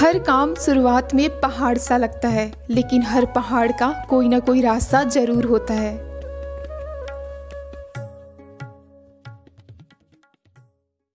हर काम शुरुआत में पहाड़ सा लगता है, लेकिन हर पहाड़ का कोई ना कोई रास्ता ज़रूर होता है।